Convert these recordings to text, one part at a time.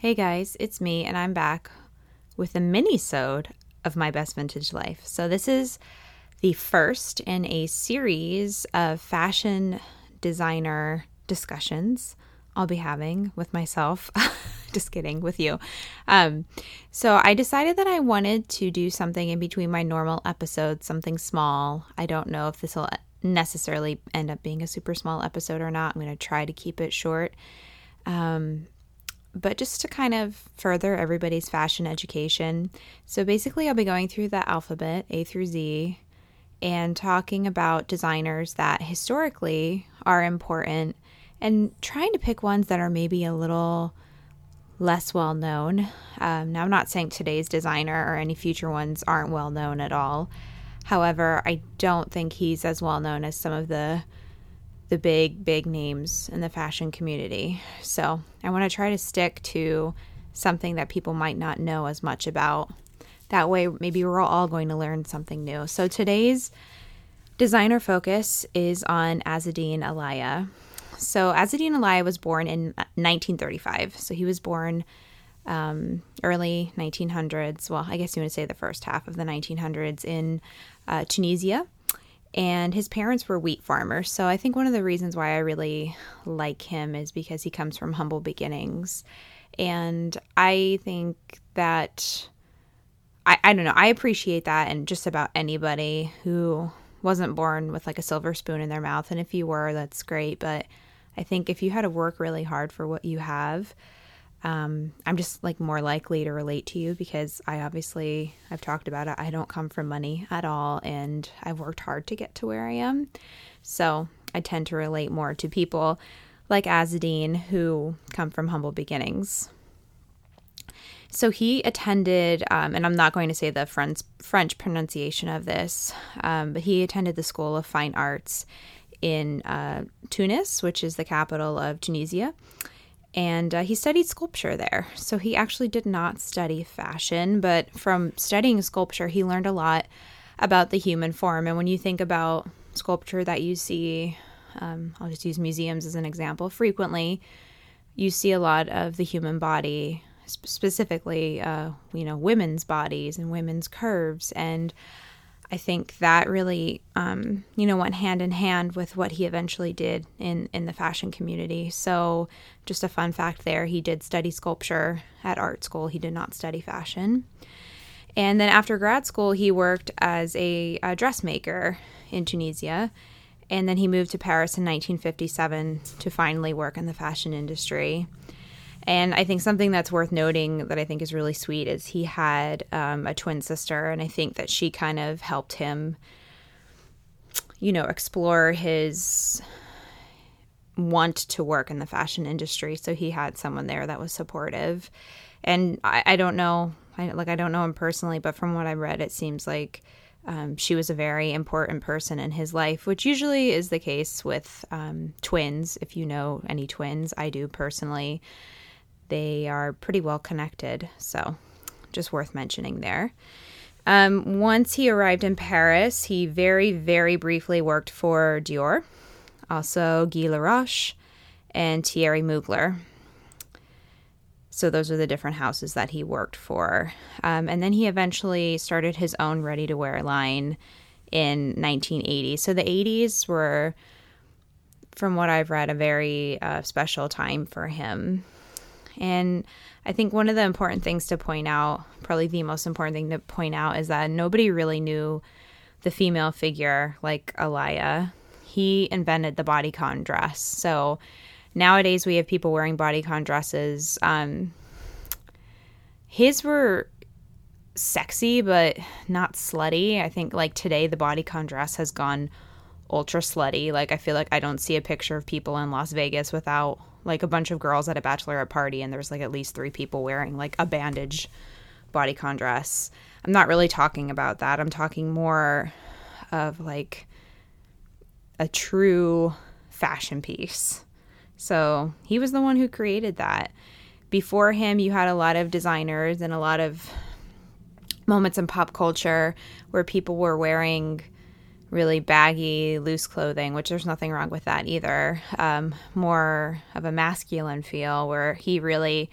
Hey guys, it's me, and I'm back with a mini-sode of my best vintage life. So this is the first in a series of fashion designer discussions I'll be having with myself. Just kidding, with you. Um, so I decided that I wanted to do something in between my normal episodes, something small. I don't know if this will necessarily end up being a super small episode or not. I'm going to try to keep it short. Um, but just to kind of further everybody's fashion education. So basically, I'll be going through the alphabet, A through Z, and talking about designers that historically are important and trying to pick ones that are maybe a little less well known. Um, now, I'm not saying today's designer or any future ones aren't well known at all. However, I don't think he's as well known as some of the the big big names in the fashion community. So, I want to try to stick to something that people might not know as much about. That way, maybe we're all going to learn something new. So, today's designer focus is on Azzedine Alaïa. So, Azzedine Alaïa was born in 1935. So, he was born um, early 1900s. Well, I guess you want to say the first half of the 1900s in uh, Tunisia. And his parents were wheat farmers. So I think one of the reasons why I really like him is because he comes from humble beginnings. And I think that, I, I don't know, I appreciate that and just about anybody who wasn't born with like a silver spoon in their mouth. And if you were, that's great. But I think if you had to work really hard for what you have, um, I'm just like more likely to relate to you because I obviously I've talked about it. I don't come from money at all, and I've worked hard to get to where I am. So I tend to relate more to people like Azzedine who come from humble beginnings. So he attended, um, and I'm not going to say the French French pronunciation of this, um, but he attended the School of Fine Arts in uh, Tunis, which is the capital of Tunisia and uh, he studied sculpture there. So he actually did not study fashion, but from studying sculpture, he learned a lot about the human form. And when you think about sculpture that you see, um, I'll just use museums as an example, frequently you see a lot of the human body, specifically, uh, you know, women's bodies and women's curves. And I think that really, um, you know, went hand in hand with what he eventually did in, in the fashion community. So, just a fun fact there he did study sculpture at art school, he did not study fashion. And then after grad school, he worked as a, a dressmaker in Tunisia. And then he moved to Paris in 1957 to finally work in the fashion industry. And I think something that's worth noting that I think is really sweet is he had um, a twin sister, and I think that she kind of helped him, you know, explore his want to work in the fashion industry. So he had someone there that was supportive. And I, I don't know, I, like, I don't know him personally, but from what I read, it seems like. Um, she was a very important person in his life, which usually is the case with um, twins. If you know any twins, I do personally they are pretty well connected. So, just worth mentioning there. Um, once he arrived in Paris, he very, very briefly worked for Dior, also Guy Laroche, and Thierry Mugler. So those are the different houses that he worked for. Um, and then he eventually started his own ready to wear line in 1980. So the 80s were, from what I've read, a very uh, special time for him. And I think one of the important things to point out, probably the most important thing to point out, is that nobody really knew the female figure like Alaïa. He invented the bodycon dress. So nowadays we have people wearing bodycon dresses. Um, his were sexy, but not slutty. I think like today the bodycon dress has gone ultra slutty. Like I feel like I don't see a picture of people in Las Vegas without like a bunch of girls at a bachelorette party and there's like at least three people wearing like a bandage bodycon dress. I'm not really talking about that. I'm talking more of like a true fashion piece. So he was the one who created that. Before him, you had a lot of designers and a lot of moments in pop culture where people were wearing really baggy, loose clothing, which there's nothing wrong with that either. Um, more of a masculine feel where he really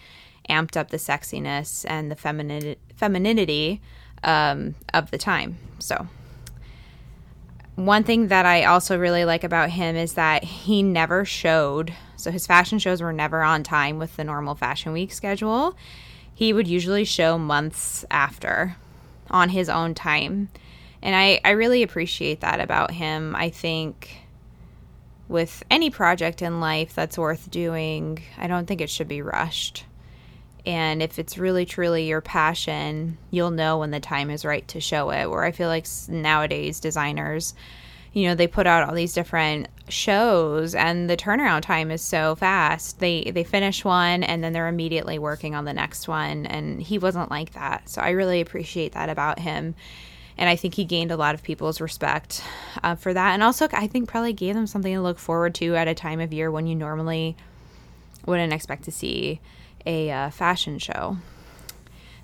amped up the sexiness and the femini- femininity um, of the time. So, one thing that I also really like about him is that he never showed, so his fashion shows were never on time with the normal Fashion Week schedule. He would usually show months after on his own time. And I, I really appreciate that about him. I think with any project in life that's worth doing, I don't think it should be rushed. And if it's really truly your passion, you'll know when the time is right to show it. Where I feel like nowadays designers, you know, they put out all these different shows and the turnaround time is so fast. They they finish one and then they're immediately working on the next one and he wasn't like that. So I really appreciate that about him. And I think he gained a lot of people's respect uh, for that. And also, I think probably gave them something to look forward to at a time of year when you normally wouldn't expect to see a uh, fashion show.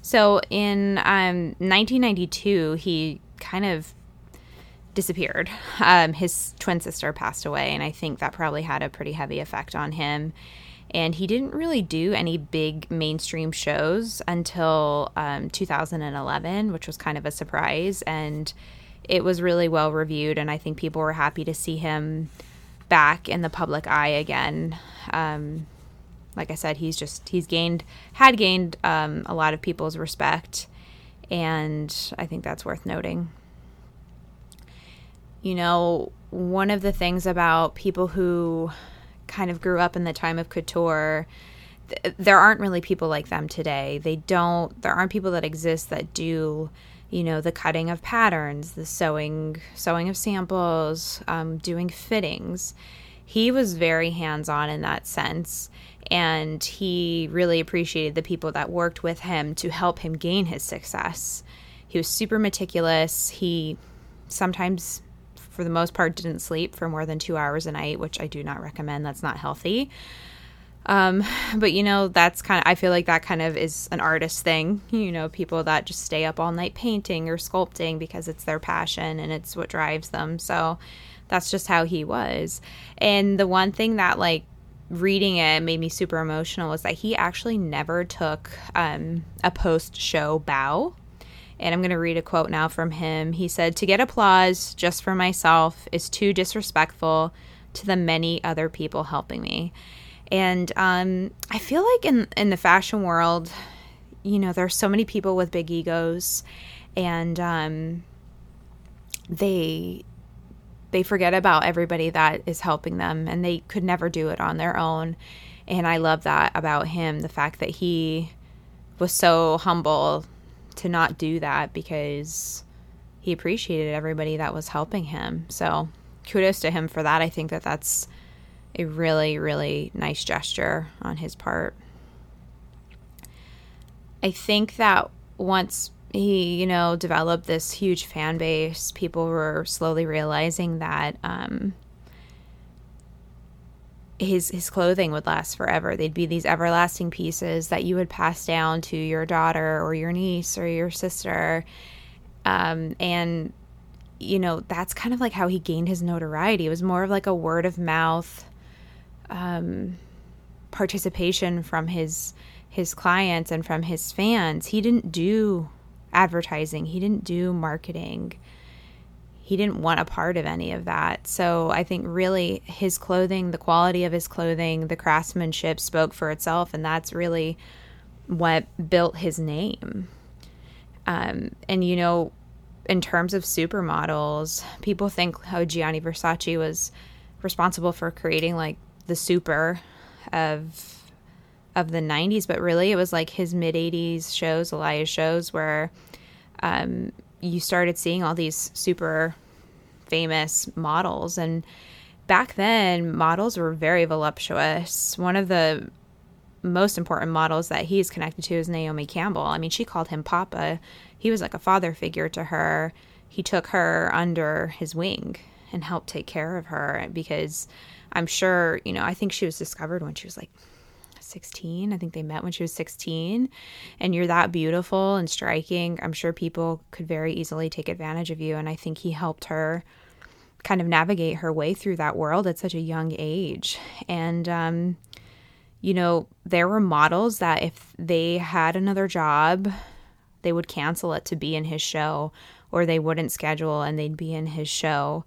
So in um, 1992, he kind of disappeared. Um, his twin sister passed away, and I think that probably had a pretty heavy effect on him. And he didn't really do any big mainstream shows until um, 2011, which was kind of a surprise. And it was really well reviewed, and I think people were happy to see him back in the public eye again. Um, like I said, he's just he's gained had gained um, a lot of people's respect, and I think that's worth noting. You know, one of the things about people who kind of grew up in the time of couture, th- there aren't really people like them today. They don't. There aren't people that exist that do you know the cutting of patterns the sewing sewing of samples um, doing fittings he was very hands-on in that sense and he really appreciated the people that worked with him to help him gain his success. He was super meticulous. He sometimes, for the most part, didn't sleep for more than two hours a night, which I do not recommend. That's not healthy. Um, but you know, that's kind of, I feel like that kind of is an artist thing, you know, people that just stay up all night painting or sculpting because it's their passion and it's what drives them. So that's just how he was. And the one thing that like reading it made me super emotional was that he actually never took um, a post show bow. And I'm going to read a quote now from him. He said, To get applause just for myself is too disrespectful to the many other people helping me. And um, I feel like in, in the fashion world, you know, there's so many people with big egos and um, they they forget about everybody that is helping them and they could never do it on their own. And I love that about him the fact that he was so humble to not do that because he appreciated everybody that was helping him. So kudos to him for that. I think that that's a really, really nice gesture on his part. I think that once he, you know, developed this huge fan base. People were slowly realizing that um, his his clothing would last forever. They'd be these everlasting pieces that you would pass down to your daughter or your niece or your sister, um, and you know that's kind of like how he gained his notoriety. It was more of like a word of mouth um, participation from his his clients and from his fans. He didn't do advertising, he didn't do marketing. He didn't want a part of any of that. So I think really his clothing, the quality of his clothing, the craftsmanship spoke for itself. And that's really what built his name. Um, and, you know, in terms of supermodels, people think how Gianni Versace was responsible for creating like the super of of the 90s, but really it was like his mid 80s shows, Alaïa's shows, where um, you started seeing all these super famous models. And back then, models were very voluptuous. One of the most important models that he's connected to is Naomi Campbell. I mean, she called him Papa. He was like a father figure to her. He took her under his wing and helped take care of her because I'm sure, you know, I think she was discovered when she was like 16. I think they met when she was 16. And you're that beautiful and striking. I'm sure people could very easily take advantage of you. And I think he helped her kind of navigate her way through that world at such a young age. And, um, you know, there were models that if they had another job, they would cancel it to be in his show or they wouldn't schedule and they'd be in his show.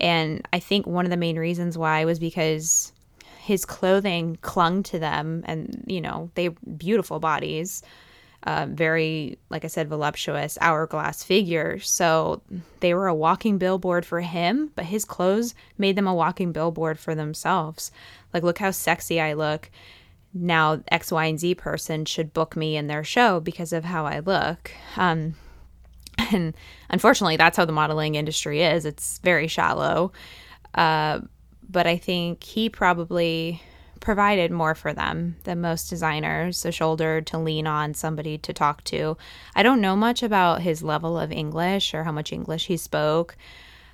And I think one of the main reasons why was because his clothing clung to them and, you know, they beautiful bodies. Very, like I said, voluptuous hourglass figure. So they were a walking billboard for him, but his clothes made them a walking billboard for themselves. Like, look how sexy I look. Now, X, Y, and Z person should book me in their show because of how I look. Um, and unfortunately, that's how the modeling industry is. It's very shallow. Uh, but I think he probably provided more for them than most designers a shoulder to lean on, somebody to talk to. I don't know much about his level of English or how much English he spoke.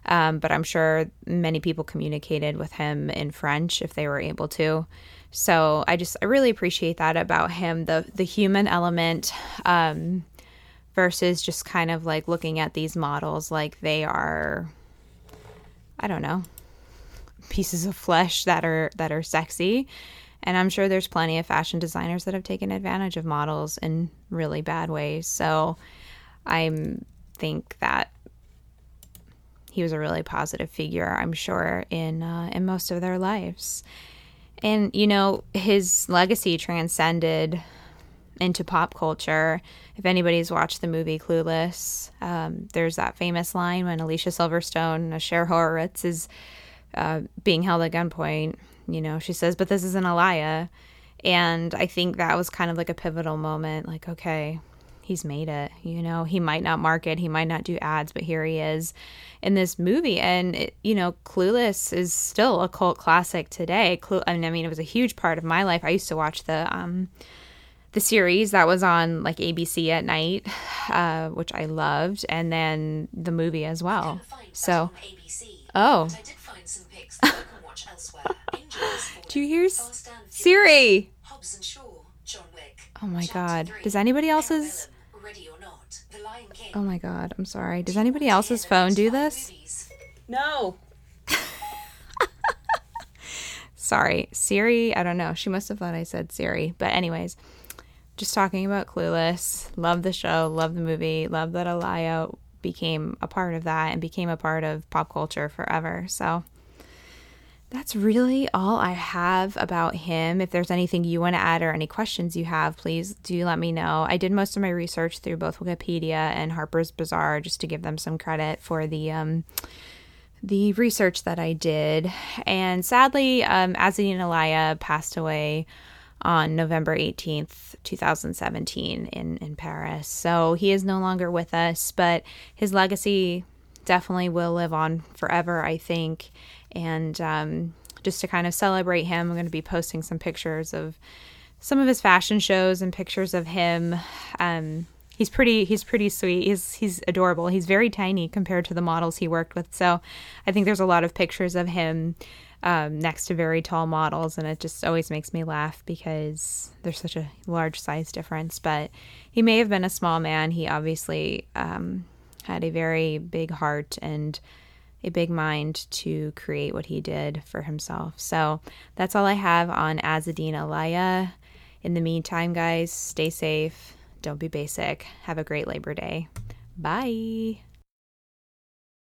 Um, but I'm sure many people communicated with him in French if they were able to. So I just I really appreciate that about him the the human element um, versus just kind of like looking at these models like they are I don't know pieces of flesh that are that are sexy. And I'm sure there's plenty of fashion designers that have taken advantage of models in really bad ways. So I think that he was a really positive figure I'm sure in uh, in most of their lives. And you know his legacy transcended into pop culture. If anybody's watched the movie Clueless, um, there's that famous line when Alicia Silverstone, Cher Horowitz, is uh, being held at gunpoint. You know, she says, "But this isn't Alaïa," and I think that was kind of like a pivotal moment. Like, okay, he's made it. You know, he might not market, he might not do ads, but here he is in this movie. And, it, you know, Clueless is still a cult classic today. Clu- I mean, it was a huge part of my life. I used to watch the um, the series that was on like ABC at night, uh, which I loved, and then the movie as well. So, oh. Do you hear Siri? Oh my god. Does anybody else's Oh my god, I'm sorry. Does anybody else's phone do this? No. sorry. Siri, I don't know. She must have thought I said Siri. But anyways, just talking about Clueless. Love the show, love the movie, love that Alaïa became a part of that and became a part of pop culture forever. So that's really all I have about him. If there's anything you want to add or any questions you have, please do let me know. I did most of my research through both Wikipedia and Harper's Bazaar just to give them some credit for the um, the research that I did. And sadly, um, Azzedine Alaïa passed away on November 18th, 2017, in, in Paris. So he is no longer with us, but his legacy definitely will live on forever, I think. And um, just to kind of celebrate him, I'm going to be posting some pictures of some of his fashion shows and pictures of him. Um, he's pretty he's pretty sweet. He's he's adorable. He's very tiny compared to the models he worked with. So I think there's a lot of pictures of him um, next to very tall models, and it just always makes me laugh because there's such a large size difference. But he may have been a small man. He obviously um, had a very big heart and a big mind to create what he did for himself. So that's all I have on Azzedine Alaïa. In the meantime, guys, stay safe. Don't be basic. Have a great Labor Day. Bye.